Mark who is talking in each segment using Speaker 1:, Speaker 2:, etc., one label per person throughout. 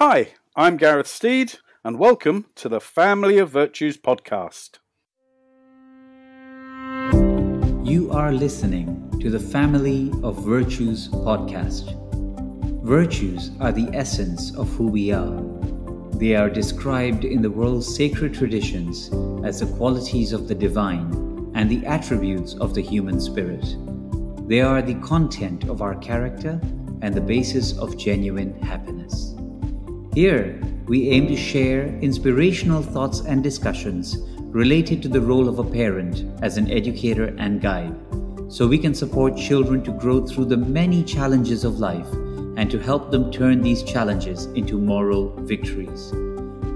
Speaker 1: Hi, I'm Gareth Steed, and welcome to the Family of Virtues podcast.
Speaker 2: You are listening to the Family of Virtues podcast. Virtues are the essence of who we are. They are described in the world's sacred traditions as the qualities of the divine and the attributes of the human spirit. They are the content of our character and the basis of genuine happiness. Here, we aim to share inspirational thoughts and discussions related to the role of a parent as an educator and guide, so we can support children to grow through the many challenges of life and to help them turn these challenges into moral victories.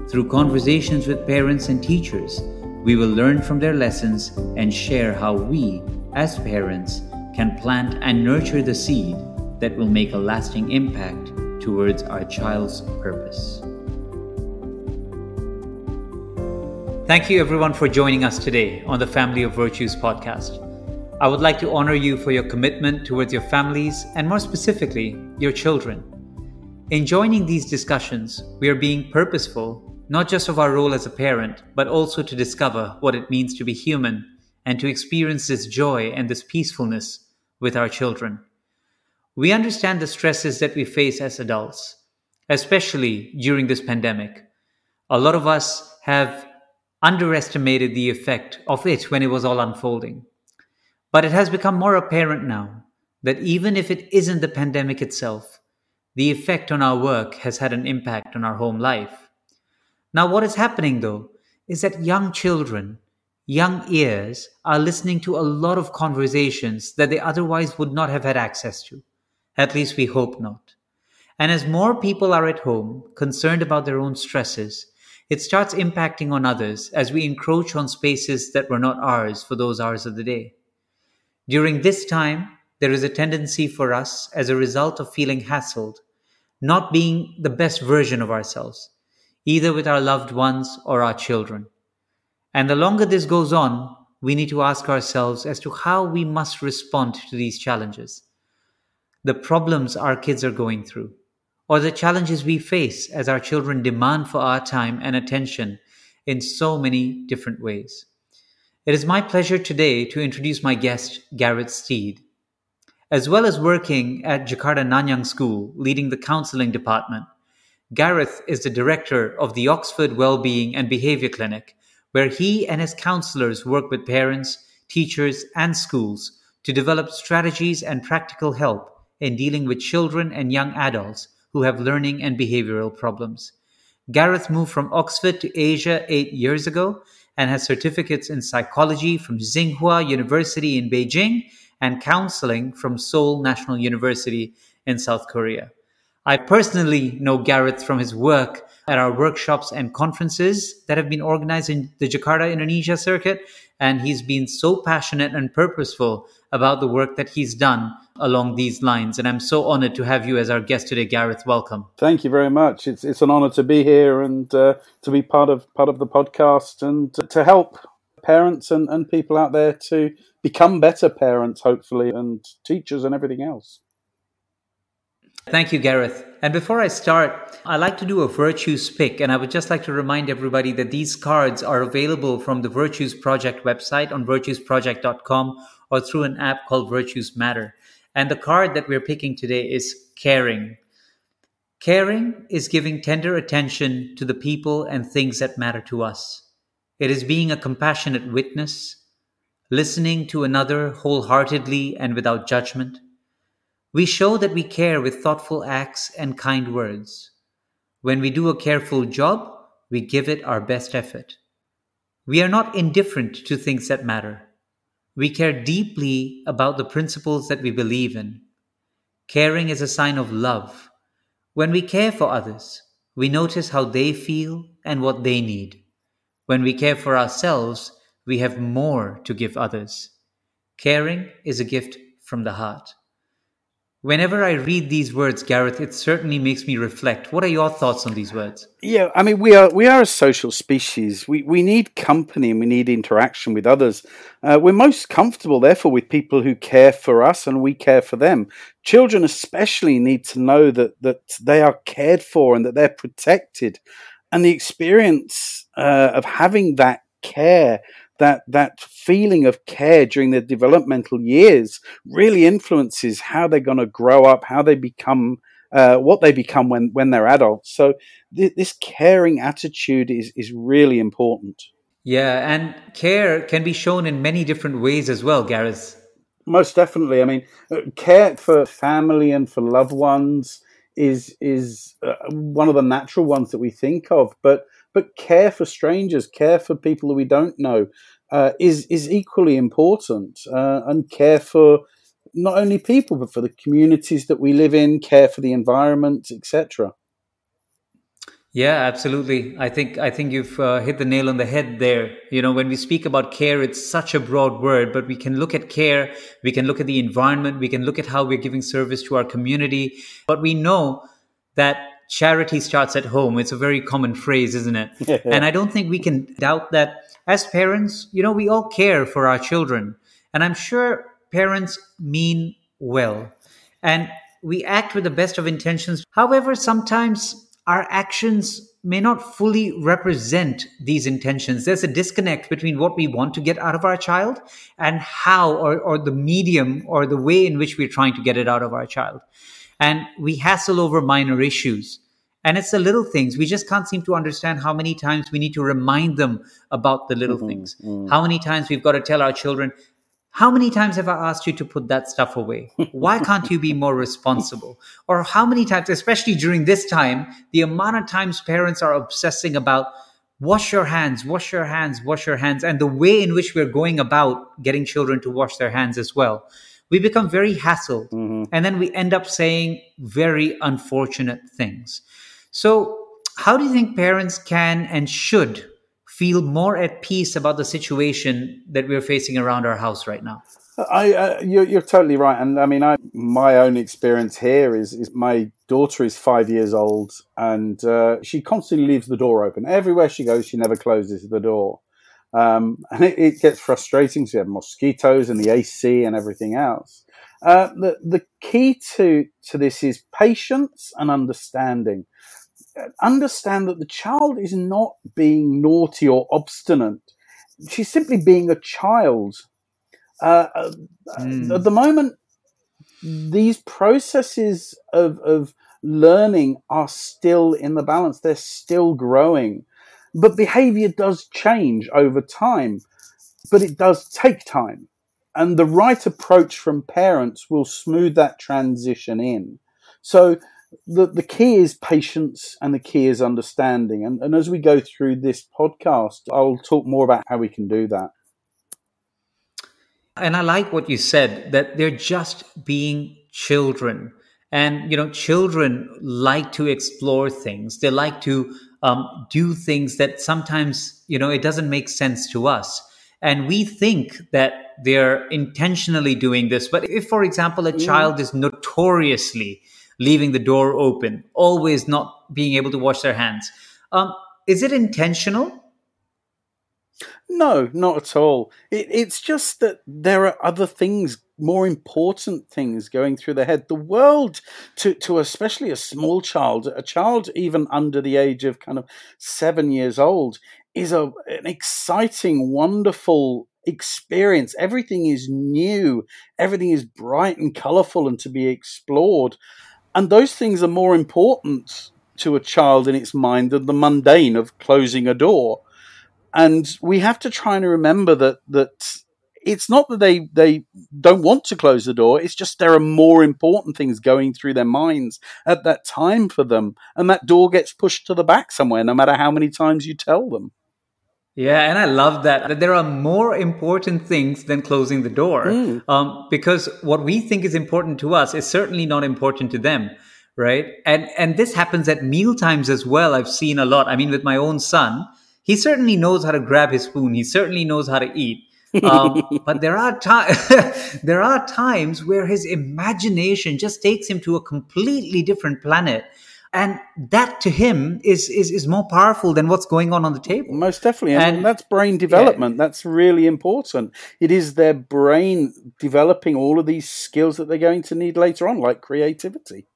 Speaker 2: Through conversations with parents and teachers, we will learn from their lessons and share how we, as parents, can plant and nurture the seed that will make a lasting impact towards our child's purpose. Thank you, everyone, for joining us today on the Family of Virtues podcast. I would like to honor you for your commitment towards your families and, more specifically, your children. In joining these discussions, we are being purposeful, not just of our role as a parent, but also to discover what it means to be human and to experience this joy and this peacefulness with our children. We understand the stresses that we face as adults, especially during this pandemic. A lot of us have underestimated the effect of it when it was all unfolding. But it has become more apparent now that even if it isn't the pandemic itself, the effect on our work has had an impact on our home life. Now, what is happening though is that young children, young ears, are listening to a lot of conversations that they otherwise would not have had access to. At least we hope not. And as more people are at home, concerned about their own stresses, it starts impacting on others as we encroach on spaces that were not ours for those hours of the day. During this time, there is a tendency for us, as a result of feeling hassled, not being the best version of ourselves, either with our loved ones or our children. And the longer this goes on, we need to ask ourselves as to how we must respond to these challenges the problems our kids are going through, or the challenges we face as our children demand for our time and attention in so many different ways. It is my pleasure today to introduce my guest, Gareth Steed. As well as working at Jakarta Nanyang School, leading the counseling department, Gareth is the director of the Oxford Wellbeing and Behavior Clinic, where he and his counselors work with parents, teachers, and schools to develop strategies and practical help in dealing with children and young adults who have learning and behavioral problems. Gareth moved from Oxford to Asia eight years ago and has certificates in psychology from Tsinghua University in Beijing and counseling from Seoul National University in South Korea. I personally know Gareth from his work at our workshops and conferences that have been organized in the Jakarta, Indonesia circuit. And he's been so passionate and purposeful about the work that he's done along these lines. And I'm so honored to have you as our guest today, Gareth. Welcome.
Speaker 1: Thank you very much. It's it's an honor to be here and uh, to be part of part of the podcast and to help parents and, and people out there to become better parents, hopefully, and teachers and everything else.
Speaker 2: Thank you, Gareth. And before I start, I like to do a virtues pick, and I would just like to remind everybody that these cards are available from the Virtues Project website on virtuesproject.com or through an app called Virtues Matter. And the card that we're picking today is caring. Caring is giving tender attention to the people and things that matter to us. It is being a compassionate witness, listening to another wholeheartedly and without judgment we show that we care with thoughtful acts and kind words. When we do a careful job, we give it our best effort. We are not indifferent to things that matter. We care deeply about the principles that we believe in. Caring is a sign of love. When we care for others, we notice how they feel and what they need. When we care for ourselves, we have more to give others. Caring is a gift from the heart. Whenever I read these words, Gareth, it certainly makes me reflect. What are your thoughts on these words?
Speaker 1: Yeah, I mean, we are we are a social species. We we need company and we need interaction with others. Uh, we're most comfortable, therefore, with people who care for us and we care for them. Children, especially, need to know that that they are cared for and that they're protected, and the experience uh, of having that care that that feeling of care during their developmental years really influences how they're going to grow up, how they become, uh, what they become when when they're adults. So th- this caring attitude is is really important.
Speaker 2: Yeah, and care can be shown in many different ways as well, Gareth.
Speaker 1: Most definitely. I mean, uh, care for family and for loved ones is is uh, one of the natural ones that we think of, but but care for strangers, care for people that we don't know, uh, is is equally important, uh, and care for not only people but for the communities that we live in, care for the environment, etc.
Speaker 2: Yeah, absolutely. I think I think you've uh, hit the nail on the head there. You know, when we speak about care, it's such a broad word, but we can look at care, we can look at the environment, we can look at how we're giving service to our community. But we know that charity starts at home. It's a very common phrase, isn't it? and I don't think we can doubt that as parents, you know, we all care for our children. And I'm sure parents mean well. And we act with the best of intentions. However, sometimes our actions may not fully represent these intentions. There's a disconnect between what we want to get out of our child and how, or, or the medium, or the way in which we're trying to get it out of our child. And we hassle over minor issues. And it's the little things. We just can't seem to understand how many times we need to remind them about the little mm-hmm, things. Mm-hmm. How many times we've got to tell our children, how many times have I asked you to put that stuff away? Why can't you be more responsible? Or how many times, especially during this time, the amount of times parents are obsessing about wash your hands, wash your hands, wash your hands, and the way in which we're going about getting children to wash their hands as well. We become very hassled, mm-hmm. and then we end up saying very unfortunate things. So, how do you think parents can and should feel more at peace about the situation that we're facing around our house right now?
Speaker 1: I, uh, you're, you're, totally right, and I mean, I, my own experience here is, is my daughter is five years old, and uh, she constantly leaves the door open everywhere she goes. She never closes the door, um, and it, it, gets frustrating. So you have mosquitoes and the AC and everything else. Uh, the the key to to this is patience and understanding understand that the child is not being naughty or obstinate. She's simply being a child. Uh, mm. At the moment, these processes of, of learning are still in the balance. They're still growing. But behavior does change over time, but it does take time. And the right approach from parents will smooth that transition in. So the, the key is patience and the key is understanding. And, and as we go through this podcast, I'll talk more about how we can do that.
Speaker 2: And I like what you said that they're just being children. And, you know, children like to explore things. They like to um, do things that sometimes, you know, it doesn't make sense to us. And we think that they're intentionally doing this. But if, for example, a child is notoriously leaving the door open, always not being able to wash their hands. Um, is it intentional?
Speaker 1: No, not at all. It, it's just that there are other things, more important things going through their head. The world, to, to especially a small child, a child even under the age of kind of seven years old, is a, an exciting, wonderful experience. Everything is new, everything is bright and colorful and to be explored. And those things are more important to a child in its mind than the mundane of closing a door. And we have to try and remember that that it's not that they they don't want to close the door. It's just there are more important things going through their minds at that time for them. And that door gets pushed to the back somewhere no matter how many times you tell them
Speaker 2: yeah, and I love that that there are more important things than closing the door, mm. um, because what we think is important to us is certainly not important to them, right? And and this happens at meal times as well. I've seen a lot. I mean, with my own son, he certainly knows how to grab his spoon. He certainly knows how to eat, Um, but there are times there are times where his imagination just takes him to a completely different planet and that to him is is, is more powerful than what's going on on the table.
Speaker 1: Most definitely. And, and that's brain development. Yeah. that's really important. It is their brain developing all of these skills that they're going to need later on like creativity.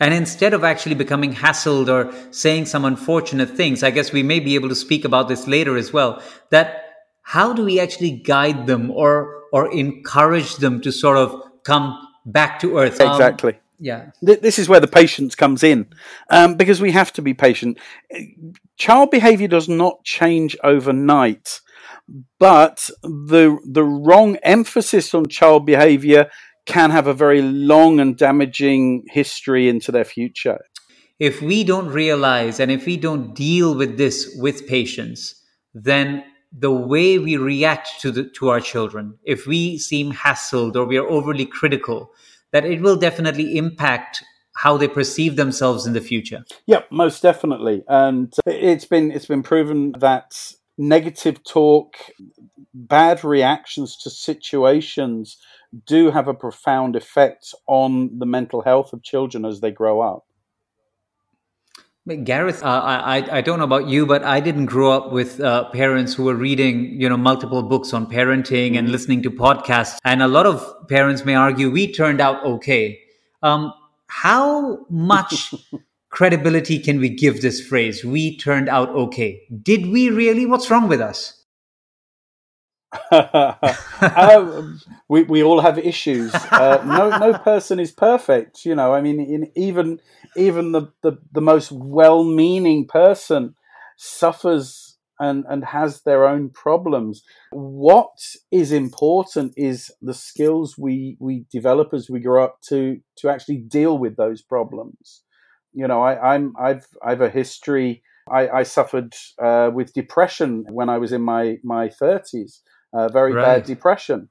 Speaker 2: And instead of actually becoming hassled or saying some unfortunate things i guess we may be able to speak about this later as well that how do we actually guide them or or encourage them to sort of come back to earth?
Speaker 1: Exactly. um,
Speaker 2: yeah.
Speaker 1: This is where the patience comes in um, because we have to be patient. Child behavior does not change overnight but the the wrong emphasis on child behavior can have a very long and damaging history into their future.
Speaker 2: If we don't realize and if we don't deal with this with patience then the way we react to the to our children if we seem hassled or we are overly critical that it will definitely impact how they perceive themselves in the future.
Speaker 1: Yeah, most definitely. And it's been it's been proven that negative talk, bad reactions to situations do have a profound effect on the mental health of children as they grow up.
Speaker 2: Gareth, uh, I I don't know about you, but I didn't grow up with uh, parents who were reading, you know, multiple books on parenting and listening to podcasts. And a lot of parents may argue we turned out okay. Um, how much credibility can we give this phrase? We turned out okay. Did we really? What's wrong with us?
Speaker 1: Um, we we all have issues. Uh, no no person is perfect. You know, I mean, in, even even the, the, the most well-meaning person suffers and and has their own problems. What is important is the skills we we develop as we grow up to to actually deal with those problems. You know, I, I'm I've I've a history. I, I suffered uh, with depression when I was in my my thirties uh, very right. bad depression.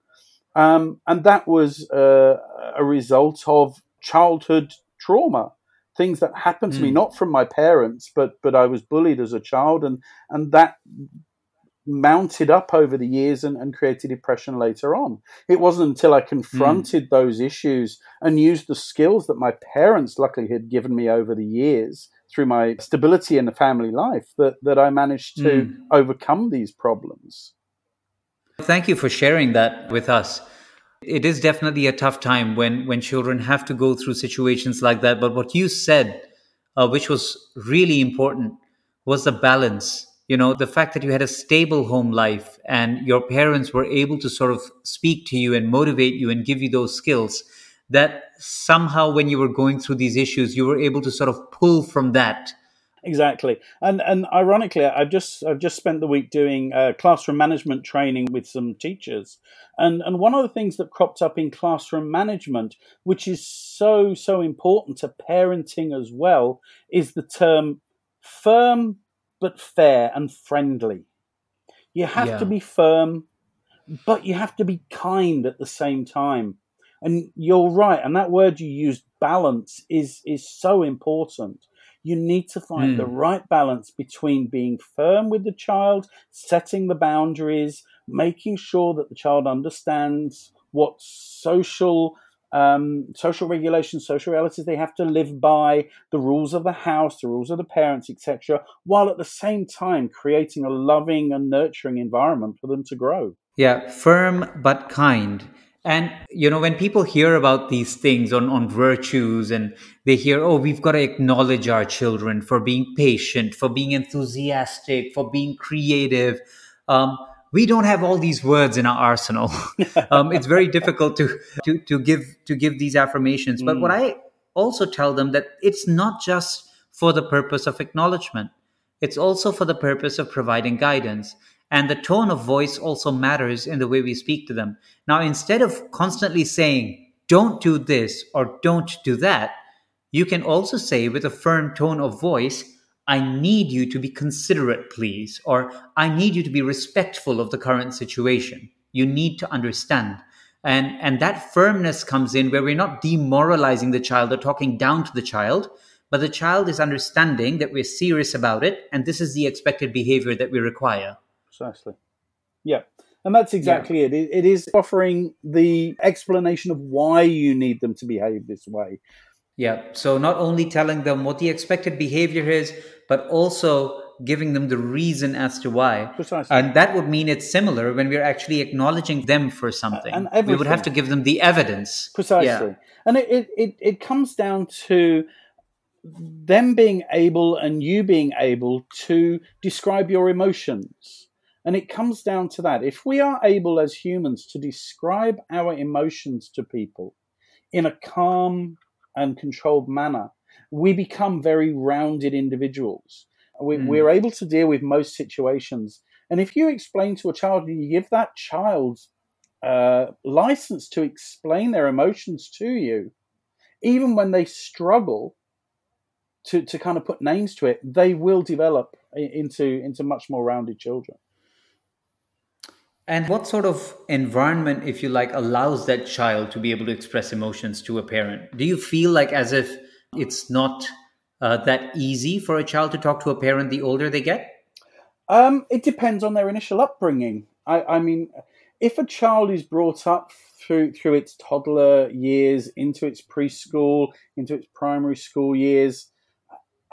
Speaker 1: Um, and that was uh, a result of childhood trauma, things that happened to mm. me, hmm. not from my parents, but but I was bullied as a child, and and that mounted up over the years and, and created depression later on. It wasn't until I hmm. confronted mm. those issues and used the skills that my parents luckily had given me over the years through my stability in the family life that, that I managed to mm. overcome these problems.
Speaker 2: Thank you for sharing that with us. It is definitely a tough time when when children have to go through situations like that. But what you said, uh, which was really important, was the balance. You know, the fact that you had a stable home life and your parents were able to sort of speak to you and motivate you and give you those skills. That somehow, when you were going through these issues, you were able to sort of pull from that
Speaker 1: Exactly, and and ironically, I've just I've just spent the week doing uh, classroom management training with some teachers, and and one of the things that cropped up in classroom management, which is so so important to parenting as well, is the term firm but fair and friendly. You have yeah. to be firm, but you have to be kind at the same time. And you're right, and that word you used, balance, is is so important you need to find mm. the hmm. right balance between being firm with the child, setting the boundaries, making sure that the child understands what social um, social regulations, social realities they have to live by, the rules of the house, the rules of the parents, etc., while at the same time creating a loving and nurturing environment for them to grow.
Speaker 2: Yeah, firm but kind. And, you know, when people hear about these things on, on virtues and they hear, oh, we've got to acknowledge our children for being patient, for being enthusiastic, for being creative. Um, we don't have all these words in our arsenal. um, it's very difficult to, to, to give, to give these affirmations. But what mm. I also tell them that it's not just for the purpose of acknowledgement. It's also for the purpose of providing guidance. And the tone of voice also matters in the way we speak to them. Now, instead of constantly saying, don't do this or don't do that, you can also say with a firm tone of voice, I need you to be considerate, please, or I need you to be respectful of the current situation. You need to understand. And, and that firmness comes in where we're not demoralizing the child or talking down to the child, but the child is understanding that we're serious about it and this is the expected behavior that we require
Speaker 1: precisely. Yeah, And that's exactly yeah. it. it. It is offering the explanation of why you need them to behave this way.
Speaker 2: Yeah. So not only telling them what the expected behavior is, but also giving them the reason as to why.
Speaker 1: Precisely.
Speaker 2: And that would mean it's similar when we're actually acknowledging them for something. And we would have to give them the evidence.
Speaker 1: Precisely. Yeah. And it, it, it comes down to them being able and you being able to describe your emotions. And it comes down to that. If we are able as humans to describe our emotions to people in a calm and controlled manner, we become very rounded individuals. We, mm. We're able to deal with most situations. And if you explain to a child and you give that child uh, license to explain their emotions to you, even when they struggle to, to kind of put names to it, they will develop into into much more rounded children.
Speaker 2: And what sort of environment, if you like, allows that child to be able to express emotions to a parent? Do you feel like as if it's not uh, that easy for a child to talk to a parent the older they get?
Speaker 1: Um, it depends on their initial upbringing. I, I mean, if a child is brought up through through its toddler years into its preschool, into its primary school years,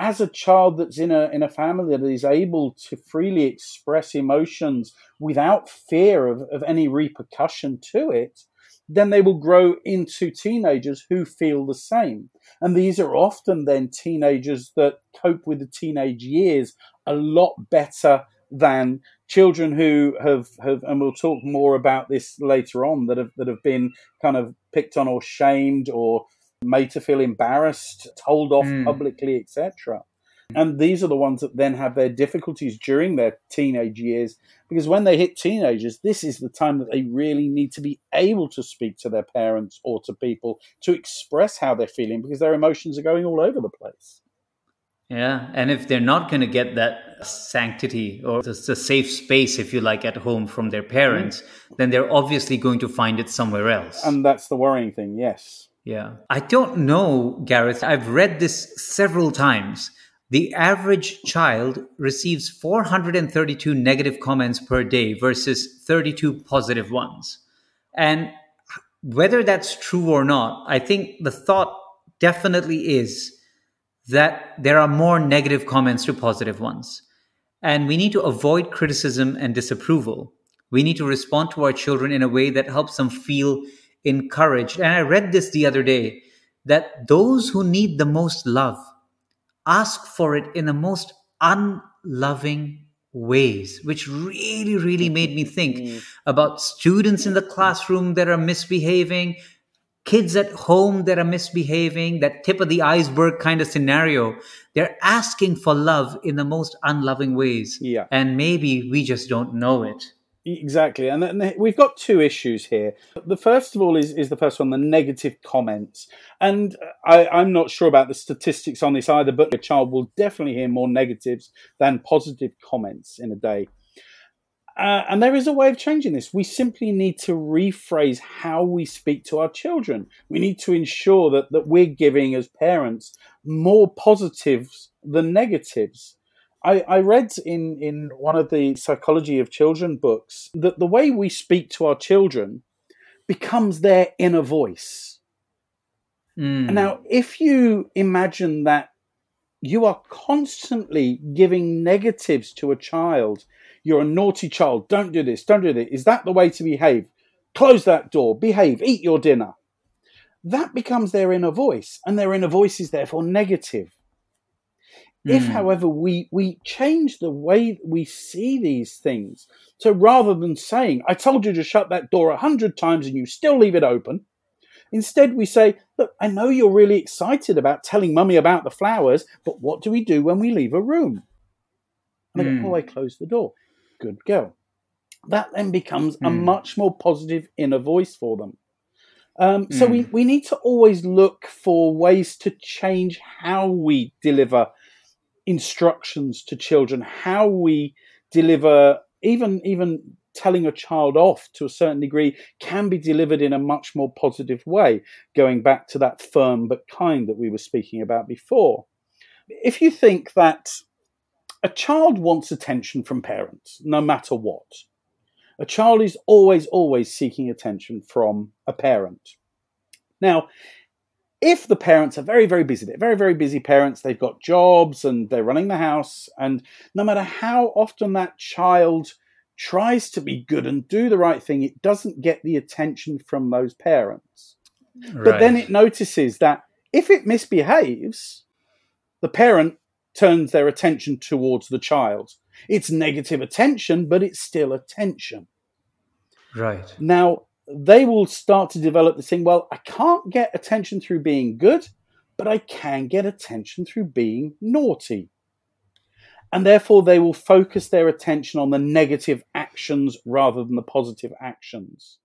Speaker 1: as a child that's in a in a family that is able to freely express emotions without fear of, of any repercussion to it, then they will grow into teenagers who feel the same. And these are often then teenagers that cope with the teenage years a lot better than children who have, have and we'll talk more about this later on that have that have been kind of picked on or shamed or made to feel embarrassed, told off mm. publicly, etc. And these are the ones that then have their difficulties during their teenage years because when they hit teenagers, this is the time that they really need to be able to speak to their parents or to people to express how they're feeling because their emotions are going all over the place.
Speaker 2: Yeah. And if they're not going to get that sanctity or the, the, safe space, if you like, at home from their parents, mm. then they're obviously going to find it somewhere else.
Speaker 1: And that's the worrying thing, yes.
Speaker 2: Yeah. I don't know, Gareth. I've read this several times the average child receives 432 negative comments per day versus 32 positive ones. And whether that's true or not, I think the thought definitely is that there are more negative comments to positive ones. And we need to avoid criticism and disapproval. We need to respond to our children in a way that helps them feel encouraged. And I read this the other day that those who need the most love ask for it in the most unloving ways, which really, really made me think mm. about students in the classroom that are misbehaving, kids at home that are misbehaving, that tip of the iceberg kind of scenario. They're asking for love in the most unloving ways.
Speaker 1: Yeah.
Speaker 2: And maybe we just don't know it.
Speaker 1: Exactly, and, we've got two issues here. The first of all is, is the first one, the negative comments. And I, I'm not sure about the statistics on this either, but a child will definitely hear more negatives than positive comments in a day. Uh, and there is a way of changing this. We simply need to rephrase how we speak to our children. We need to ensure that, that we're giving, as parents, more positives than negatives. I, I read in, in one of the psychology of children books that the way we speak to our children becomes their inner voice. Mm. Now, if you imagine that you are constantly giving negatives to a child, you're a naughty child, don't do this, don't do this, is that the way to behave? Close that door, behave, eat your dinner. That becomes their inner voice, and their inner voice is therefore negative. Mm. If, hmm. however, we, we change the way we see these things, so rather than saying, I told you to shut that door a hundred times and you still leave it open, instead we say, Look, I know you're really excited about telling mummy about the flowers, but what do we do when we leave a room? And mm. I go, hmm. Oh, I close the door. Good girl. That then becomes mm. a hmm. much more positive inner voice for them. Um, so we, we need to always look for ways to change how we deliver instructions to children, how we deliver even even telling a child off to a certain degree can be delivered in a much more positive way, going back to that firm but kind that we were speaking about before. If you think that a child wants attention from parents, no matter what, A child is always, always seeking attention from a parent. Now, if the parents are very, very busy, they're very, very busy parents, they've got jobs and they're running the house, and no matter how often that child tries to be good and do the right thing, it doesn't get the attention from those parents. Right. But then it notices that if it misbehaves, the parent turns their attention towards the child. It's negative attention, but it's still attention.
Speaker 2: Right.
Speaker 1: Now, they will start to develop the thing well, I can't get attention through being good, but I can get attention through being naughty. And therefore, they will focus their attention on the negative actions rather than the positive actions.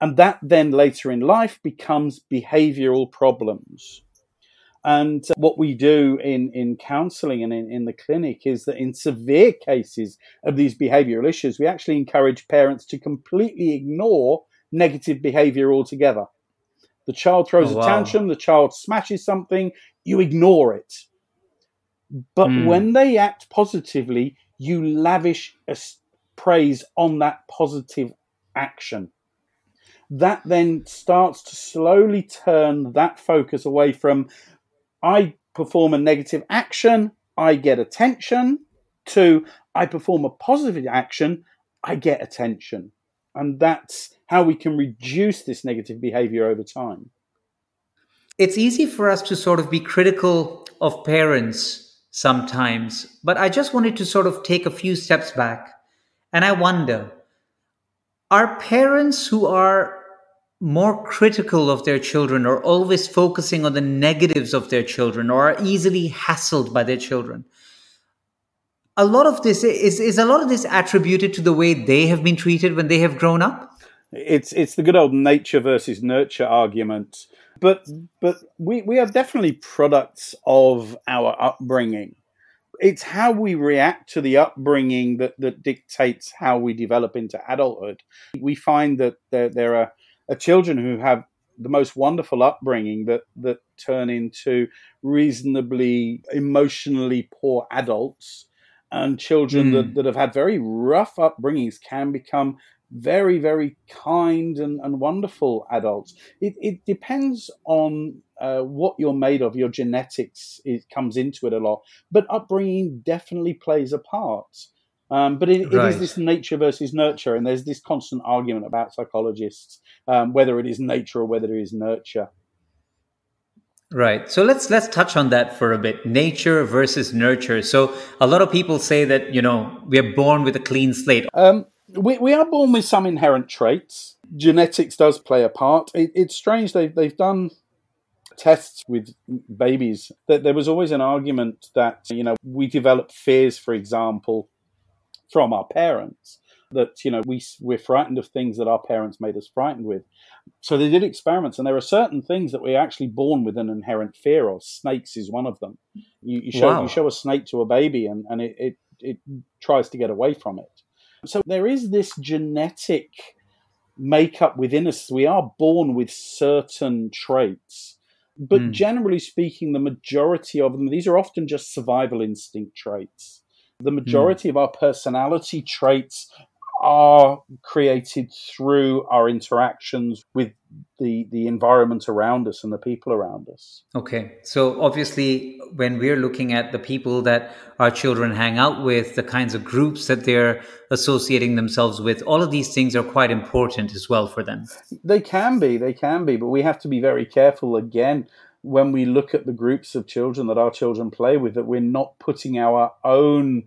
Speaker 1: And that then later in life becomes behavioral problems. And what we do in, in counseling and in, in the clinic is that in severe cases of these behavioral issues, we actually encourage parents to completely ignore negative behavior altogether. The child throws oh, wow. a tantrum, the child smashes something, you ignore it. But mm. when they act positively, you lavish praise on that positive action. That then starts to slowly turn that focus away from I perform a negative action, I get attention, to I perform a positive action, I get attention. And that's how we can reduce this negative behavior over time.
Speaker 2: It's easy for us to sort of be critical of parents sometimes, but I just wanted to sort of take a few steps back. And I wonder are parents who are more critical of their children or always focusing on the negatives of their children or are easily hassled by their children a lot of this is is a lot of this attributed to the way they have been treated when they have grown up
Speaker 1: it's it's the good old nature versus nurture argument. But but we, we are definitely products of our upbringing. It's how we react to the upbringing that, that dictates how we develop into adulthood. We find that there, there are, are children who have the most wonderful upbringing that that turn into reasonably emotionally poor adults and children mm. that, that have had very rough upbringings can become very, very kind and, and wonderful adults. It, it depends on uh, what you're made of. Your genetics it comes into it a lot, but upbringing definitely plays a part. Um, but it, right. it is this nature versus nurture, and there's this constant argument about psychologists um, whether it is nature or whether it is nurture.
Speaker 2: Right. So let's let's touch on that for a bit. Nature versus nurture. So a lot of people say that you know we are born with a clean slate.
Speaker 1: Um, we, we are born with some inherent traits. Genetics does play a part. It, it's strange they've they've done tests with babies that there was always an argument that you know we develop fears, for example, from our parents. That you know we we're frightened of things that our parents made us frightened with. So they did experiments, and there are certain things that we're actually born with an inherent fear of. Snakes is one of them. You, you show wow. you show a snake to a baby, and and it, it it tries to get away from it. So there is this genetic makeup within us. We are born with certain traits. But mm. generally speaking, the majority of them, these are often just survival instinct traits. The majority mm. of our personality traits are created through our interactions with the the environment around us and the people around us.
Speaker 2: Okay. So obviously when we're looking at the people that our children hang out with, the kinds of groups that they're associating themselves with, all of these things are quite important as well for them.
Speaker 1: They can be, they can be, but we have to be very careful again when we look at the groups of children that our children play with that we're not putting our own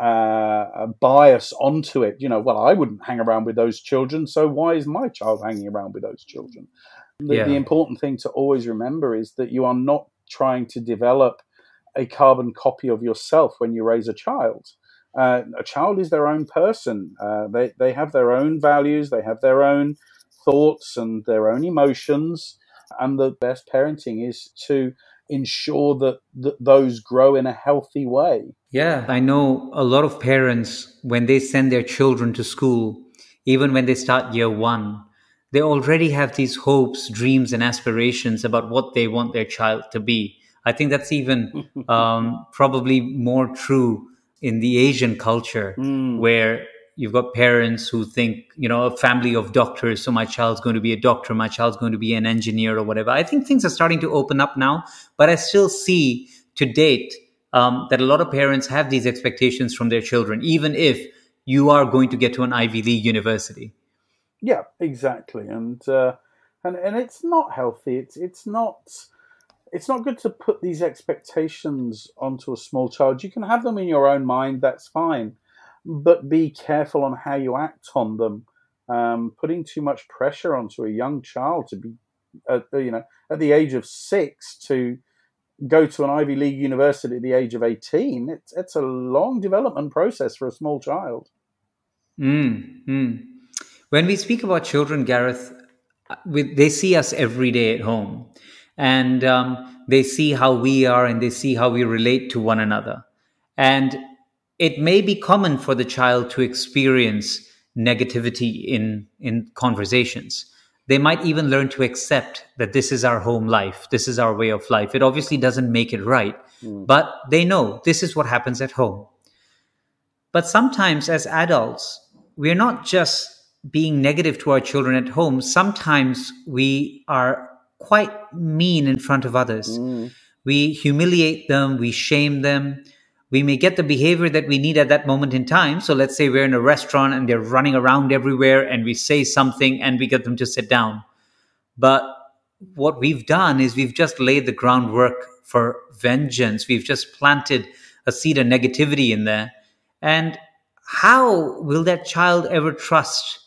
Speaker 1: uh, bias onto it. You know, well, I wouldn't hang around with those children, so why is my child hanging around with those children? The, yeah. the important thing to always remember is that you are not trying to develop a carbon copy of yourself when you raise a child. Uh, a child is their own person. Uh, they they have their own values. They have their own thoughts and their own emotions. And the best parenting is to ensure that, that those grow in a healthy way.
Speaker 2: Yeah, I know a lot of parents, when they send their children to school, even when they start year one, they already have these hopes, dreams, and aspirations about what they want their child to be. I think that's even um, probably more true in the Asian culture, mm. where you've got parents who think, you know, a family of doctors, so my child's going to be a doctor, my child's going to be an engineer or whatever. I think things are starting to open up now, but I still see to date um, that a lot of parents have these expectations from their children, even if you are going to get to an Ivy League university.
Speaker 1: Yeah, exactly, and uh, and and it's not healthy. It's it's not it's not good to put these expectations onto a small child. You can have them in your own mind. That's fine but be careful on how you act on them. Um, putting too much pressure onto a young child to be, at, you know, at the age of six to go to an Ivy League university at the age of 18, it's, it's a long development process for a small child.
Speaker 2: Mm, mm. When we speak about children, Gareth, we, they see us every day at home and um, they see how we are and they see how we relate to one another. And it may be common for the child to experience negativity in in conversations. They might even learn to accept that this is our home life this is our way of life. It obviously doesn't make it right mm. but they know this is what happens at home. But sometimes as adults we're not just being negative to our children at home. Sometimes we are quite mean in front of others. Mm. we humiliate them we shame them we may get the behavior that we need at that moment in time. So let's say we're in a restaurant and they're running around everywhere and we say something and we get them to sit down. But what we've done is we've just laid the groundwork for vengeance. We've just planted a seed of negativity in there. And how will that child ever trust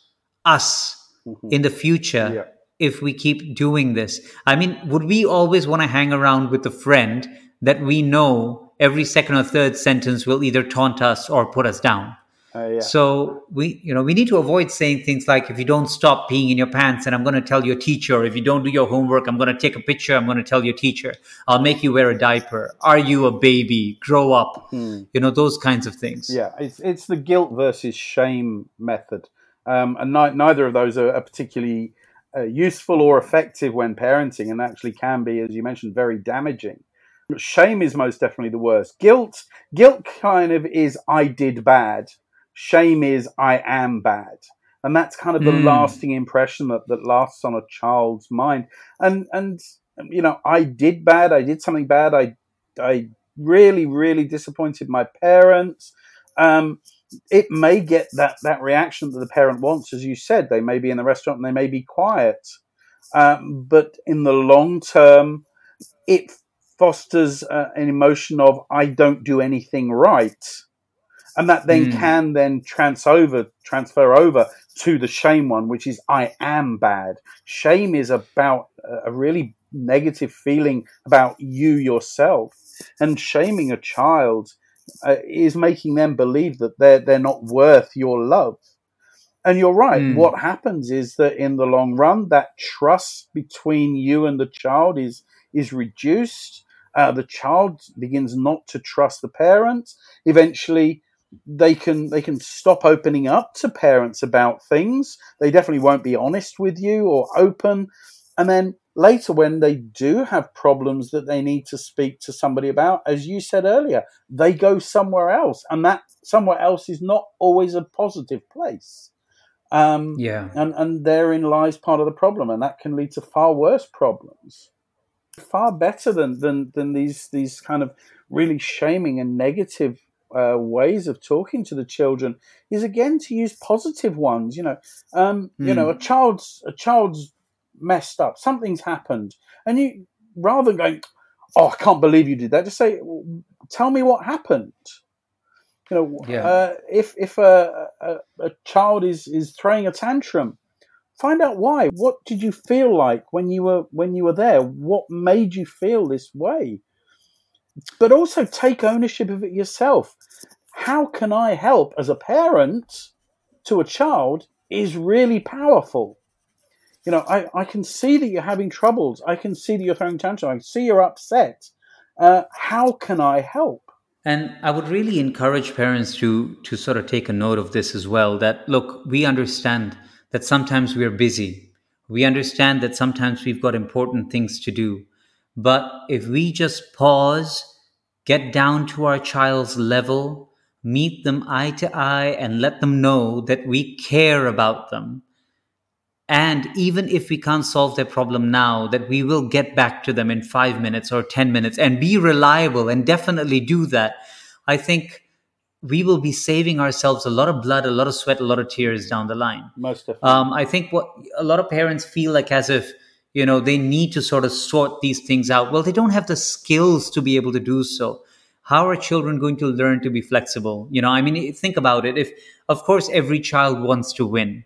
Speaker 2: us mm-hmm. in the future yeah. if we keep doing this? I mean, would we always want to hang around with a friend that we know every second or third sentence will either taunt us or put us down. Uh, yeah. So we, you know, we need to avoid saying things like, "If you don't stop peeing in your pants, and I'm going to tell your teacher. If you don't do your homework, I'm going to take a picture. I'm going to tell your teacher. I'll make you wear a diaper. Are you a baby? Grow up." Hmm. You know, those kinds of things.
Speaker 1: Yeah, it's it's the guilt versus shame method, um, and ni- neither of those are, are particularly uh, useful or effective when parenting, and actually can be, as you mentioned, very damaging. Shame is most definitely the worst. Guilt, guilt kind of is I did bad. Shame is I am bad. And that's kind of the mm. lasting impression that, that lasts on a child's mind. And and you know, I did bad, I did something bad, I I really, really disappointed my parents. Um, it may get that, that reaction that the parent wants, as you said. They may be in the restaurant and they may be quiet. Um, but in the long term, it fosters uh, an emotion of I don't do anything right, and that then mm. can then trans over transfer over to the shame one, which is I am bad. Shame is about a really negative feeling about you yourself, and shaming a child uh, is making them believe that they're they're not worth your love. And you're right. Mm. What happens is that in the long run, that trust between you and the child is is reduced uh, the child begins not to trust the parents. Eventually, they can they can stop opening up to parents about things. They definitely won't be honest with you or open. And then later, when they do have problems that they need to speak to somebody about, as you said earlier, they go somewhere else, and that somewhere else is not always a positive place. Um, yeah, and and therein lies part of the problem, and that can lead to far worse problems far better than than than these these kind of really shaming and negative uh, ways of talking to the children is again to use positive ones. You know, um, mm. you know, a hmm. child's a child's messed up, something's happened, and you rather than going, "Oh, I can't believe you did that," just say, "Tell me what happened." You know, yeah. uh, if if a, a, a child is is throwing a tantrum, find out why. What did you feel like when you were when you were there? What made you feel this way? But also take ownership of it yourself. How can I help as a parent to a child is really powerful. You know, I, I can see that you're having troubles. I can see that you're throwing tantrums. I can see you're upset. Uh, how can I help?
Speaker 2: And I would really encourage parents to to sort of take a note of this as well. That look, we understand that sometimes we're busy. We understand that sometimes we've got important things to do. But if we just pause, get down to our child's level, meet them eye to eye and let them know that we care about them. And even if we can't solve their problem now, that we will get back to them in five minutes or 10 minutes and be reliable and definitely do that. I think we will be saving ourselves a lot of blood, a lot of sweat, a lot of tears down the line.
Speaker 1: Most definitely.
Speaker 2: Um, I think what a lot of parents feel like as if, you know, they need to sort of sort these things out. Well, they don't have the skills to be able to do so how are children going to learn to be flexible you know i mean think about it if of course every child wants to win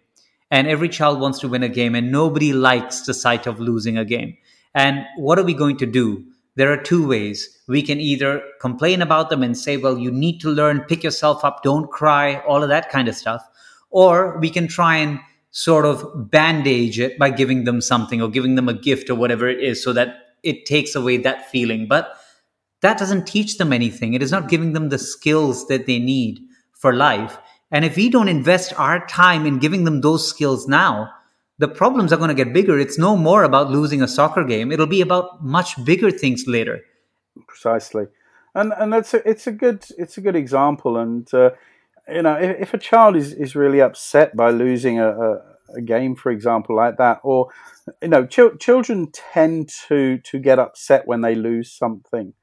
Speaker 2: and every child wants to win a game and nobody likes the sight of losing a game and what are we going to do there are two ways we can either complain about them and say well you need to learn pick yourself up don't cry all of that kind of stuff or we can try and sort of bandage it by giving them something or giving them a gift or whatever it is so that it takes away that feeling but that doesn't teach them anything. It is not giving them the skills that they need for life. And if we don't invest our time in giving them those skills now, the problems are going to get bigger. It's no more about losing a soccer game. It'll be about much bigger things later.
Speaker 1: Precisely, and and that's a, it's a good it's a good example. And uh, you know, if, if, a child is, is really upset by losing a, a, a game, for example, like that, or you know, ch- children tend to to get upset when they lose something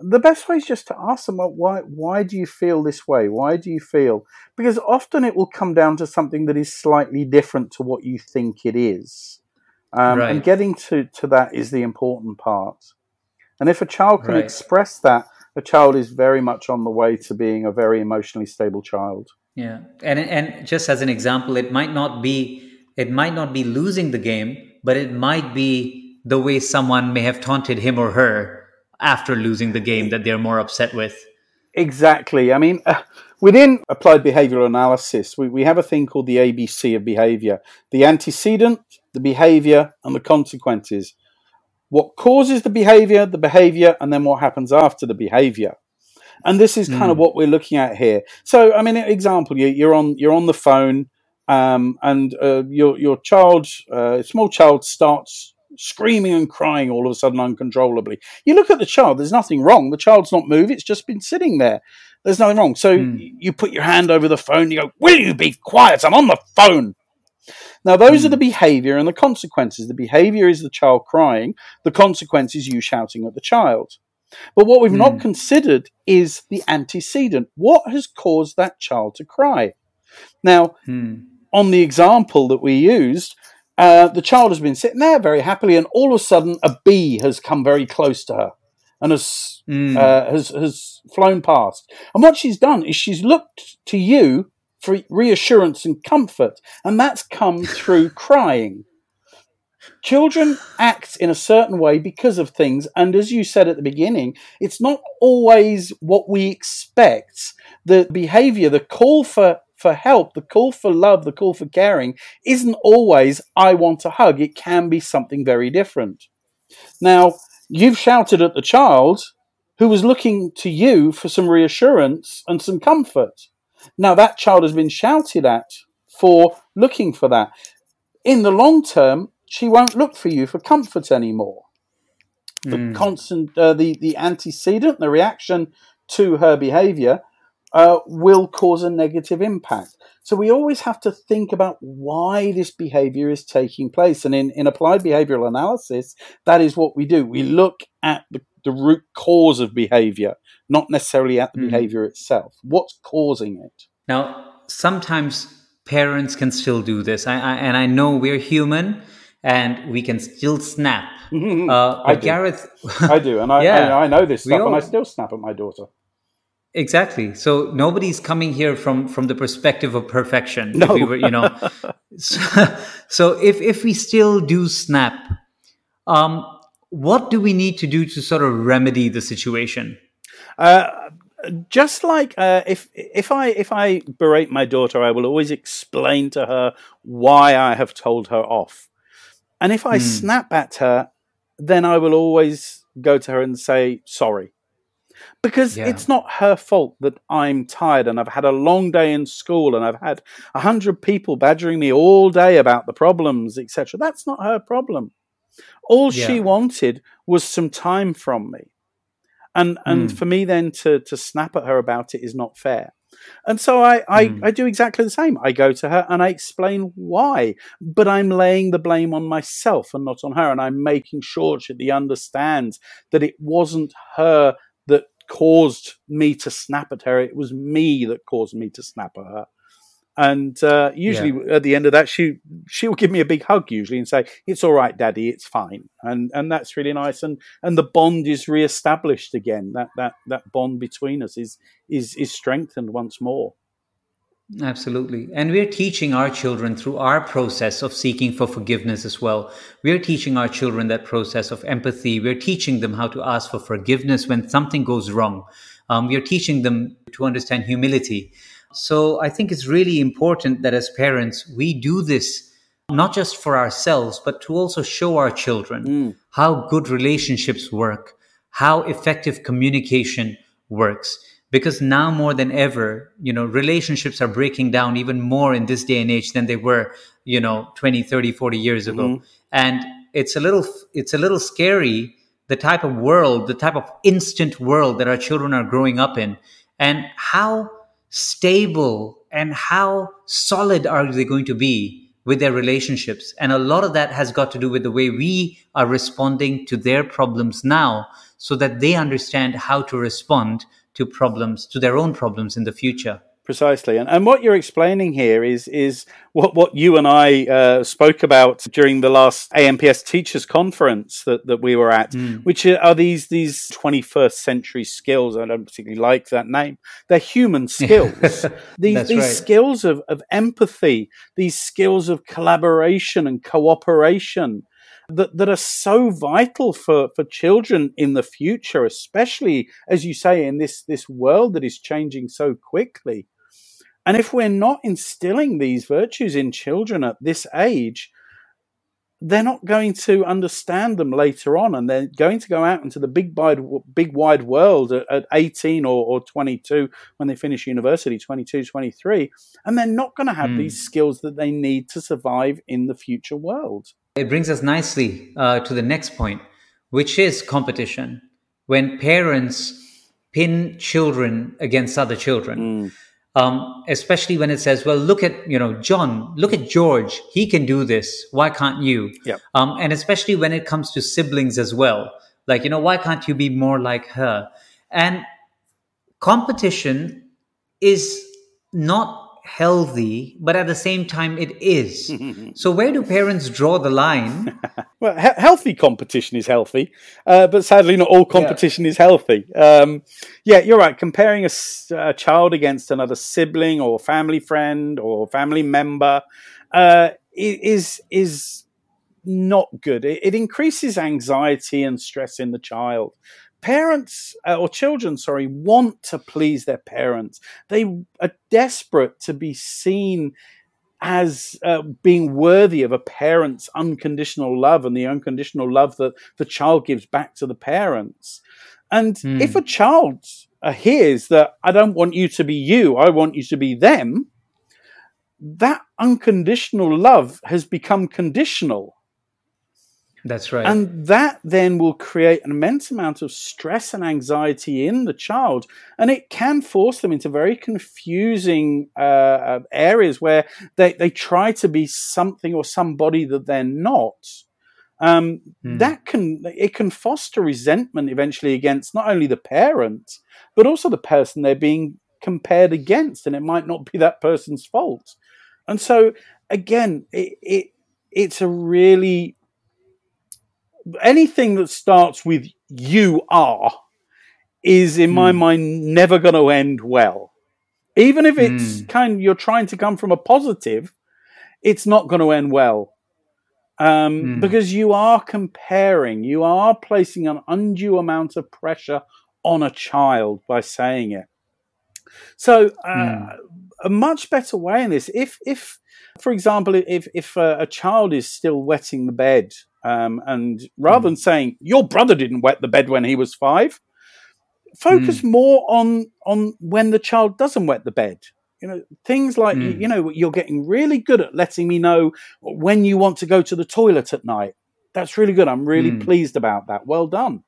Speaker 1: the best way is just to ask them why why do you feel this way? Why do you feel? Because often it will come down to something that is slightly different to what you think it is. Um, right. and getting to, to that is the important part. And if a child can right. express that a child is very much on the way to being a very emotionally stable child.
Speaker 2: Yeah. And and just as an example it might not be it might not be losing the game but it might be the way someone may have taunted him or her after losing the game that they're more upset with.
Speaker 1: Exactly. I mean, uh, within applied behavioral analysis, we, we have a thing called the ABC of behavior the antecedent, the behavior, and the consequences. What causes the behavior, the behavior, and then what happens after the behavior. And this is kind mm. of hmm. what we're looking at here. So, I mean, example, you, are on you're on the phone, um, and uh, your your child, uh, small child, starts screaming and crying all of a sudden uncontrollably. You look at the child, there's nothing wrong. The child's not moved, it's just been sitting there. There's nothing wrong. So mm. you put your hand over the phone, you go, Will you be quiet? I'm on the phone. Now, those mm. are the hmm. behavior and the consequences. The behavior is the child crying, the consequence is you shouting at the child. But what we've mm. not hmm. considered is the antecedent. What has caused that child to cry? Now, hmm. on the example that we used, uh, the child has been sitting there very happily, and all of a sudden, a bee has come very close to her and has mm. uh, has has flown past. And what she's done is she's looked to you for reassurance and comfort, and that's come through crying. Children act in a certain way because of things, and as you said at the beginning, it's not always what we expect. The behavior, the call for for help, the call for love, the call for caring isn't always, I want a hug. It can be something very different. Now, you've shouted at the child who was looking to you for some reassurance and some comfort. Now, that child has been shouted at for looking for that. In the long term, she won't look for you for comfort anymore. The mm. constant, uh, the the antecedent, the reaction to her behaviour uh, will cause a negative impact. So we always have to think about why this behavior is taking place. And in, in applied behavioral analysis, that is what we do. We look at the, the root cause of behavior, not necessarily at the mm. behavior itself. What's causing it?
Speaker 2: Now, sometimes parents can still do this. I, I, and I know we're human and we can still snap.
Speaker 1: Uh, I Gareth, I do, and I, yeah, I, I know this stuff, all, and I still snap at my daughter.
Speaker 2: Exactly. So nobody's coming here from from the perspective of perfection. No. We were, you know. so, so, if if we still do snap, um, what do we need to do to sort of remedy the situation?
Speaker 1: Uh, just like uh, if if I if I berate my daughter, I will always explain to her why I have told her off, and if I mm. snap at her, then I will always go to her and say sorry because yeah. it's not her fault that I'm tired and I've had a long day in school and I've had a hundred people badgering me all day about the problems, etc. That's not her problem. All yeah. she wanted was some time from me. and and
Speaker 2: Mm.
Speaker 1: for me then to to snap at her about it is not fair. And so I, I,
Speaker 2: Mm.
Speaker 1: I do exactly the same. I go to her and I explain why, but I'm laying the blame on myself and not on her. And I'm making sure she understands that it wasn't her caused me to snap at her. It was me that caused me to snap at her. And uh, usually at the end of that, she she will give me a big hug usually and say, "It's all right, Daddy. It's fine." And and that's really nice. And and the bond is reestablished again. That that that bond between us is is is strengthened once more.
Speaker 2: Absolutely. And we're teaching our children through our process of seeking for forgiveness as well. We're teaching our children that process of empathy. We're teaching them how to ask for forgiveness when something goes wrong. Um, we're teaching them to understand humility. So I think it's really important that as parents, we do this not just for ourselves, but to also show our children how good relationships work, how effective communication works because now more than ever you know relationships are breaking down even more in this day and age than they were you know 20 30 40 years ago. Mm-hmm. And it's a little it's a little scary the type of world the type of instant world that our children are growing up in. And how stable and how solid are they going to be with their relationships? And a lot of that has got to do with the way we are responding to their problems now so that they understand how to respond to problems, to their own problems in the future.
Speaker 1: Precisely, and and what you're explaining here is is what what you and I uh, spoke about during the last AMPS Teachers Conference that, that we were at, which are these these 21st century skills. I don't particularly like that name. They're human skills. these these
Speaker 2: right.
Speaker 1: skills of of empathy, these skills of collaboration and cooperation that, that are so vital for, for children in the future, especially as you say in this this world that is changing so quickly. And if we're not instilling these virtues in children at this age, they're not going to understand them later on, and they're going to go out into the big wide, big wide world at, at 18 or, or 22 when they finish university, 22, 23, and they're not going to have
Speaker 2: Mm.
Speaker 1: these skills that they need to survive in the future world.
Speaker 2: It brings us nicely uh, to the next point, which is competition. When parents pin children against other children, um, especially when it says, "Well, look at you know John, look at George, he can do this. Why can't you?"
Speaker 1: Yep.
Speaker 2: Um, and especially when it comes to siblings as well, like you know, why can't you be more like her? And competition is not healthy, but at the same time, it is. so where do parents draw the line?
Speaker 1: Well, he- healthy competition is healthy, uh, but sadly, not all competition is healthy. Um, yeah, you're right. Comparing a child against another sibling or family friend or family member uh, is is not good. It, it increases anxiety and stress in the child. Parents uh, or children, sorry, want to please their parents. They are desperate to be seen as uh, being worthy of a parent's unconditional love and the unconditional love that the child gives back to the parents. And
Speaker 2: Hmm.
Speaker 1: if a child uh, hears that I don't want you to be you, I want you to be them, that unconditional love has become conditional.
Speaker 2: That's right.
Speaker 1: And that then will create an immense amount of stress and anxiety in the child. And it can force them into very confusing uh, uh, areas where they, they try to be something or somebody that they're not. Um,
Speaker 2: Hmm.
Speaker 1: That can it can foster resentment eventually against not only the parent but also the person they're being compared against, and it might not be that person's fault. And so again, it, it it's a really anything that starts with you are is in my
Speaker 2: Hmm.
Speaker 1: mind never going to end well even if it's
Speaker 2: Hmm.
Speaker 1: kind you're trying to come from a positive it's not going to end well um,
Speaker 2: Hmm.
Speaker 1: because you are comparing you are placing an undue amount of pressure on a child by saying it so uh,
Speaker 2: Hmm.
Speaker 1: a much better way in this if if for example if if uh, a child is still wetting the bed um, and rather than saying your brother didn't wet the bed when he was five focus more on on when the child doesn't wet the bed you know things like you,
Speaker 2: Mm.
Speaker 1: you know you're getting really good at letting me know when you want to go to the toilet at night that's really good i'm really
Speaker 2: Mm.
Speaker 1: pleased about that well done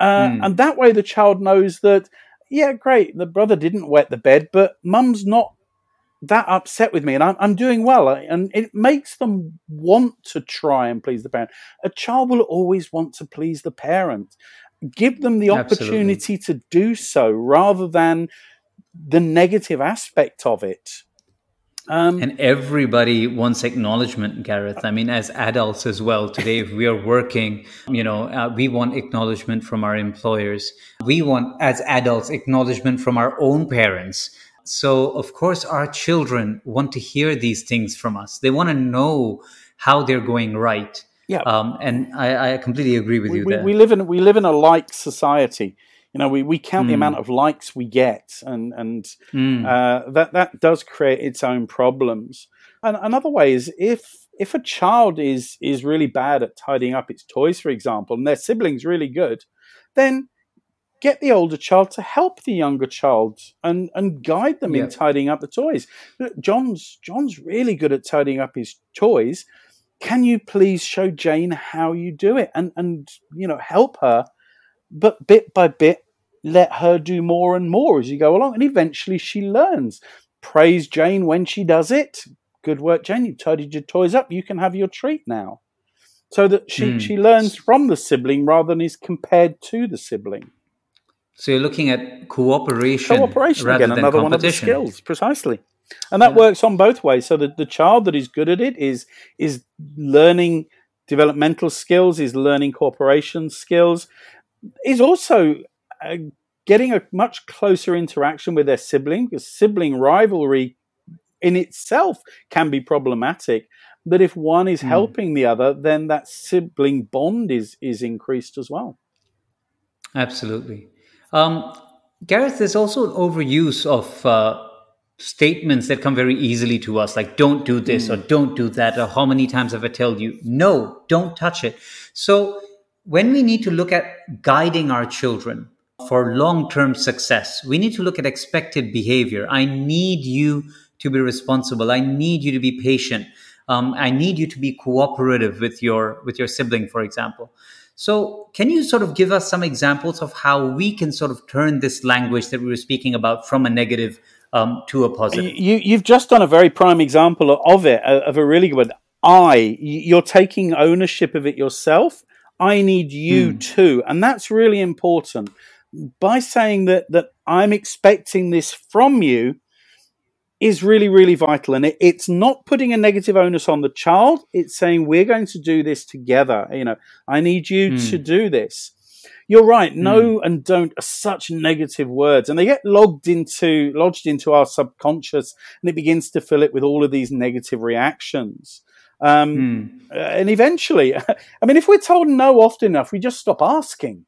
Speaker 1: Uh, mm. And that way the child knows that, yeah, great, the brother didn't wet the bed, but mum's not that upset with me and I'm, I'm doing well. And it makes them want to try and please the parent. A child will always want to please the parent. Give them the opportunity Absolutely. to do so rather than the negative aspect of it.
Speaker 2: Um, and everybody wants acknowledgement, Gareth. I mean, as adults as well, today, if we are working, you know, uh, we want acknowledgement from our employers. We want, as adults, acknowledgement from our own parents. So, of course, our children want to hear these things from us. They want to know how they're going right.
Speaker 1: Yeah.
Speaker 2: Um, and I, I, completely agree with
Speaker 1: we,
Speaker 2: you
Speaker 1: we,
Speaker 2: there.
Speaker 1: We live in we live in a like society. You know, we, we count mm. the hmm. amount of likes we get, and and mm. uh, that that does create its own problems. And another way is if if a child is is really bad at tidying up its toys, for example, and their siblings really good, then get the older child to help the younger child and, and guide them in tidying up the toys. John's John's really good at tidying up his toys. Can you please show Jane how you do it and and you know help her, but bit by bit let her do more and more as you go along, and eventually she learns. Praise Jane when she does it. Good work, Jane. You tidied your toys up. You can have your treat now. So that she, mm. she learns from the sibling rather than is compared to the sibling.
Speaker 2: So you're looking at cooperation.
Speaker 1: Cooperation again, another one of the skills, precisely. And that yeah. works on both ways. So that the child that is good at it is is learning developmental skills, is learning cooperation skills, is also uh, getting a much closer interaction with their sibling. Because sibling rivalry in itself can be problematic. But if one is mm. helping the other, then that sibling bond is is increased as well.
Speaker 2: Absolutely. Um, Gareth, there's also an overuse of uh, statements that come very easily to us, like "don't do this" mm. or "don't do that," or "how many times have I told you no, don't touch it." So when we need to look at guiding our children for long-term success, we need to look at expected behavior. I need you to be responsible. I need you to be patient. Um, I need you to be cooperative with your with your sibling, for example. So, can you sort of give us some examples of how we can sort of turn this language that we were speaking about from a negative um, to a positive?
Speaker 1: You, have just done a very prime example of it, of a really good one. I, you're taking ownership of it yourself. I need you hmm. too. And that's really important. By saying that, that I'm expecting this from you, is really, really vital. And it, it's not putting a negative onus on the child. It's saying, we're going to do this together. You know, I need you mm. to do this. You're right. No mm. and don't are such negative words, and they get logged into, lodged into our subconscious, and it begins to fill it with all of these negative reactions. Um, mm. And eventually, I mean, if we're told no often enough, we just stop asking.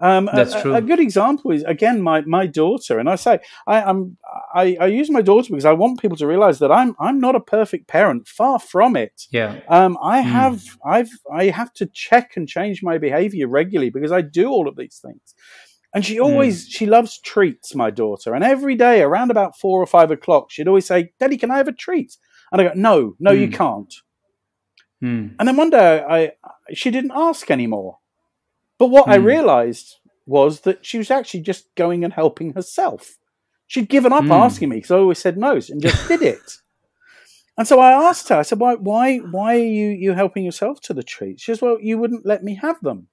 Speaker 2: Um, That's
Speaker 1: a,
Speaker 2: true.
Speaker 1: A, good example is again my, my daughter, and I say I, am I, I, use my daughter because I want people to realize that I'm I'm not a perfect parent, far from it.
Speaker 2: Yeah.
Speaker 1: Um, I mm. have I've I have to check and change my behavior regularly because I do all of these things. And she always mm. she loves treats, my daughter, and every day around about four or five o'clock, she'd always say, "Daddy, can I have a treat?" And I go, "No, no, mm. you hmm. can't."
Speaker 2: Hmm.
Speaker 1: And then one day I she didn't ask anymore. But what mm. I hmm. realized was that she was actually just going and helping herself. She'd given up mm. asking me because I always said no and just did it. And so I asked her, I said, why, why, why are you, you helping yourself to the treats? She says, well, you wouldn't let me have them.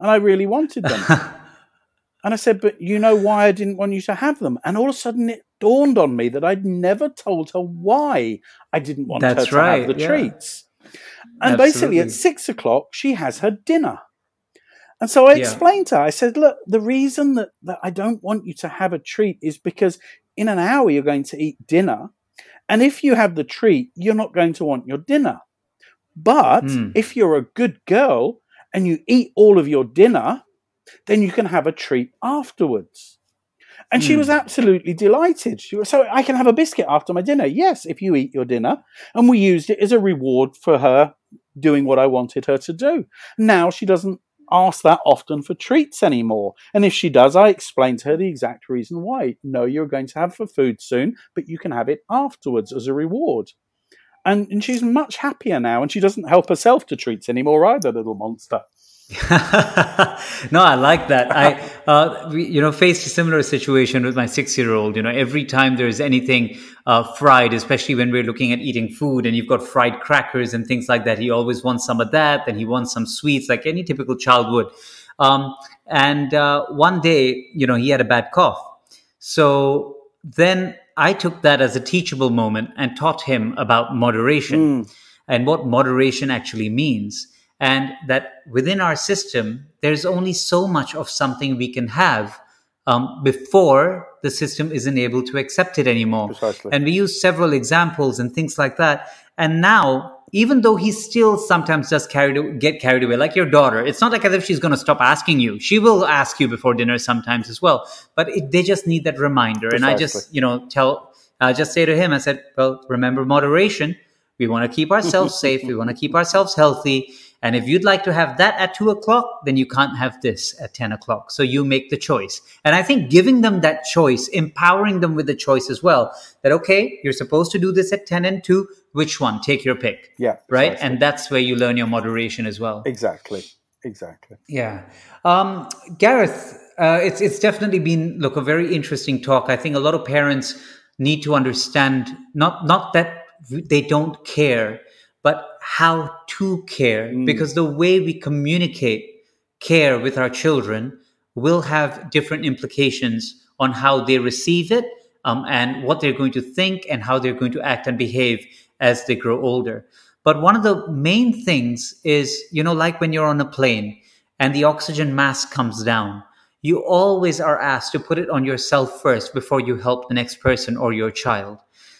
Speaker 1: And I really wanted them. and I said, but you know why I didn't want you to have them? And all of a sudden it dawned on me that I'd never told her why I didn't want That's her to right, have the yeah. treats. And Absolutely. basically at six o'clock, she has her dinner. And so I yeah. explained to her, I said, look, the reason that, that I don't want you to have a treat is because in an hour you're going to eat dinner. And if you have the treat, you're not going to want your dinner. But mm. if you're a good girl and you eat all of your dinner, then you can have a treat afterwards. And mm. she was hmm. absolutely delighted. She was, so I can have a biscuit after my dinner. Yes, if you eat your dinner. And we used it as a reward for her doing what I wanted her to do. Now she doesn't ask that often for treats anymore. And if she does, I explain to her the exact reason why. No, you're going to have for food soon, but you can have it afterwards as a reward. And, and she's much happier now, and she doesn't help herself to treats anymore either, little monster.
Speaker 2: no, I like that. I, uh, we, you know, faced a similar situation with my six-year-old. You know, every time there's anything uh, fried, especially when we're looking at eating food, and you've got fried crackers and things like that, he always wants some of that. Then he wants some sweets, like any typical child would. Um, and uh, one day, you know, he had a bad cough. So then I took that as a teachable moment and taught him about moderation mm. and what moderation actually means and that within our system there's only so much of something we can have um, before the system isn't able to accept it anymore.
Speaker 1: Precisely.
Speaker 2: and we use several examples and things like that. And now even though he still sometimes does carried get carried away like your daughter it's not like as if she's going to stop asking you. She will ask you before dinner sometimes as well. But it, they just need that reminder. Precisely. and i just you know tell i just say to him i said well remember moderation. We want to keep ourselves safe. We want to keep ourselves healthy and if you'd like to have that at two o'clock, then you can't have this at 10 o'clock. So you make the choice. And I think giving them that choice, empowering them with the choice as well, that, okay, you're supposed to do this at 10 and 2. Which one? Take your pick.
Speaker 1: Yeah.
Speaker 2: Right. And that's where you learn your moderation as well.
Speaker 1: Exactly. Exactly.
Speaker 2: Yeah. Um, Gareth, uh, it's, it's definitely been, look, a very interesting talk. I think a lot of parents need to understand not, not that they don't care, but how to care mm. because the way we communicate care with our children will have different implications on how they receive it um, and what they're going to think and how they're going to act and behave as they grow older. But one of the main things is, you know, like when you're on a plane and the oxygen mask comes down, you always are asked to put it on yourself first before you help the next person or your child.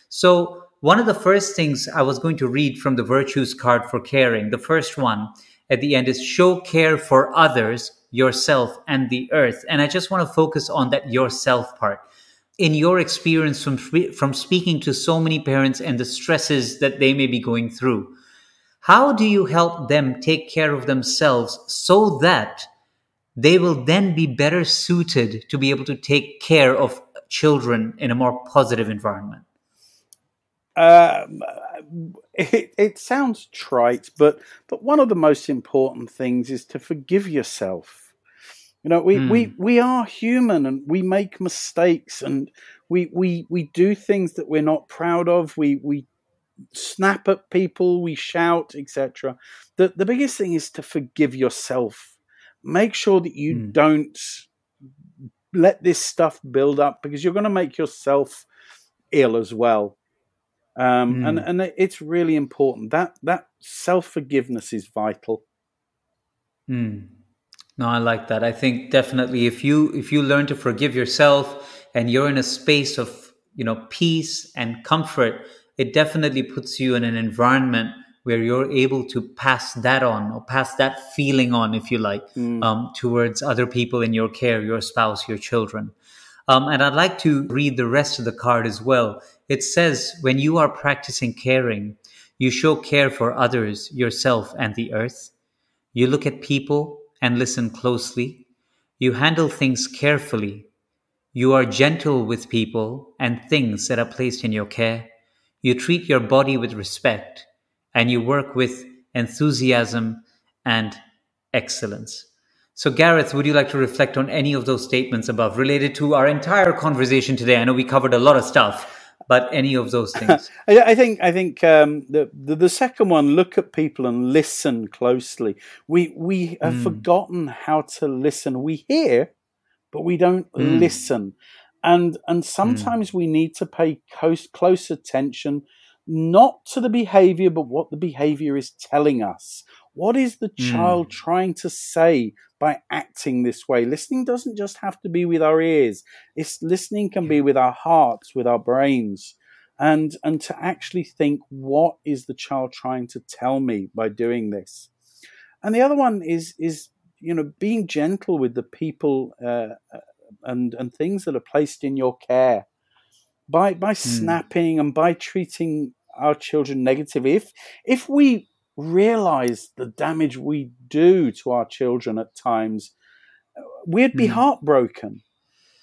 Speaker 2: So one of the first things I was going to read from the virtues card for caring, the first one at the end is show care for others, yourself, and the earth. And I just want to focus on that yourself part. In your experience from, from speaking to so many parents and the stresses that they may be going through, how do you help them take care of themselves so that they will then be better suited to be able to take care of children in a more positive environment?
Speaker 1: Um, it, it sounds trite, but but one of the most important things is to forgive yourself. You know, we, mm. we, hmm. we are human and we make mistakes and we, we, we do things that we're not proud of. We, we snap at people, we shout, etc. The, the biggest thing is to forgive yourself. Make sure that you mm. don't let this stuff build up because you're going to make yourself ill as well. Um, mm. and and it's really important that that self forgiveness is vital.
Speaker 2: Mm. No, I like that. I think definitely if you if you learn to forgive yourself and you're in a space of you know peace and comfort, it definitely puts you in an environment where you're able to pass that on or pass that feeling on, if you like, mm. um, towards other people in your care, your spouse, your children. Um, and I'd like to read the rest of the card as well. It says, when you are practicing caring, you show care for others, yourself, and the earth. You look at people and listen closely. You handle things carefully. You are gentle with people and things that are placed in your care. You treat your body with respect and you work with enthusiasm and excellence. So, Gareth, would you like to reflect on any of those statements above related to our entire conversation today? I know we covered a lot of stuff, but any of those things?
Speaker 1: I think I think um, the, the, the second one. Look at people and listen closely. We we have mm. forgotten how to listen. We hear, but we don't mm. listen, and and sometimes mm. we need to pay close close attention, not to the behavior, but what the behavior is telling us. What is the child mm. trying to say by acting this way? Listening doesn't just have to be with our ears. It's listening can be with our hearts, with our brains, and and to actually think what is the child trying to tell me by doing this. And the other one is is you know being gentle with the people uh, uh and and things that are placed in your care by by mm. snapping and by treating our children negatively. If if we realize the damage we do to our children at times, we'd be mm. heartbroken.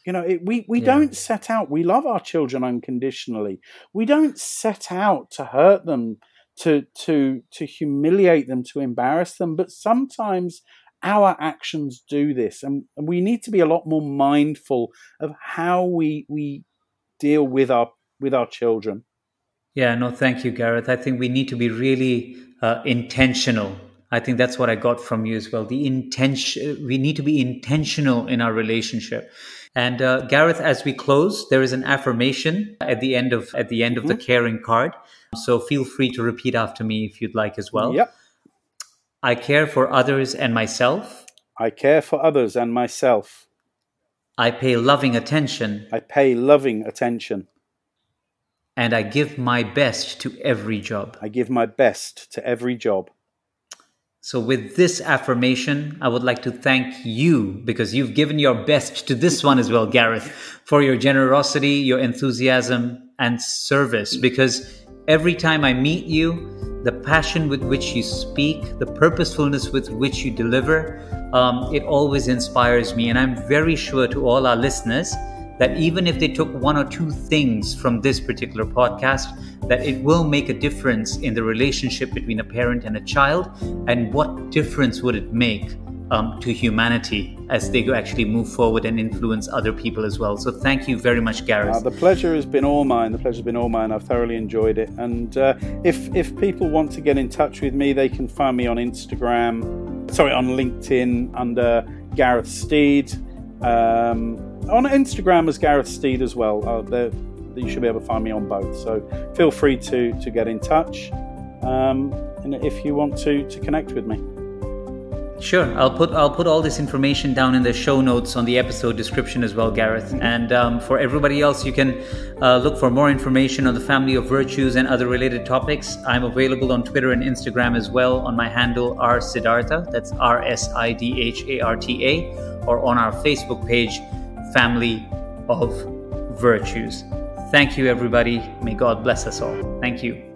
Speaker 1: You know, it, we, we yeah. don't set out, we love our children unconditionally. We don't set out to hurt them, to, to, to humiliate them, to embarrass them. But sometimes our actions do this, and, and we need to be a lot more mindful of how we we deal with our with our children.
Speaker 2: Yeah, no, thank you, Gareth. I think we need to be really uh, intentional. I think that's what I got from you as well. The intention, we need to be intentional in our relationship. And uh, Gareth, as we close, there is an affirmation at the end of at the end of mm-hmm. the caring card. So feel free to repeat after me if you'd like as well.
Speaker 1: Yep.
Speaker 2: I care for others and myself.
Speaker 1: I care for others and myself.
Speaker 2: I pay loving attention.
Speaker 1: I pay loving attention.
Speaker 2: And I give my best to every job.
Speaker 1: I give my best to every job.
Speaker 2: So, with this affirmation, I would like to thank you because you've given your best to this one as well, Gareth, for your generosity, your enthusiasm, and service. Because every time I meet you, the passion with which you speak, the purposefulness with which you deliver, um, it always inspires me. And I'm very sure to all our listeners that even if they took one or two things from this particular podcast, that it will make a difference in the relationship between a parent and a child, and what difference would it make um, to humanity as they actually move forward and influence other people as well. So thank you very much, Gareth. Uh,
Speaker 1: the pleasure has been all mine. The pleasure has been all mine. I've thoroughly enjoyed it. And uh, if if people want to get in touch with me, they can find me on Instagram, sorry, on LinkedIn under Gareth Steed. Um, on Instagram as Gareth Steed as well. Uh, you should be able to find me on both. So feel free to to get in touch, um, and if you want to to connect with me.
Speaker 2: Sure, I'll put I'll put all this information down in the show notes on the episode description as well, Gareth. And um, for everybody else, you can uh, look for more information on the family of virtues and other related topics. I'm available on Twitter and Instagram as well on my handle R Siddhartha. That's R S I D H A R T A, or on our Facebook page family of virtues. Thank you, everybody. May God bless us all. Thank you.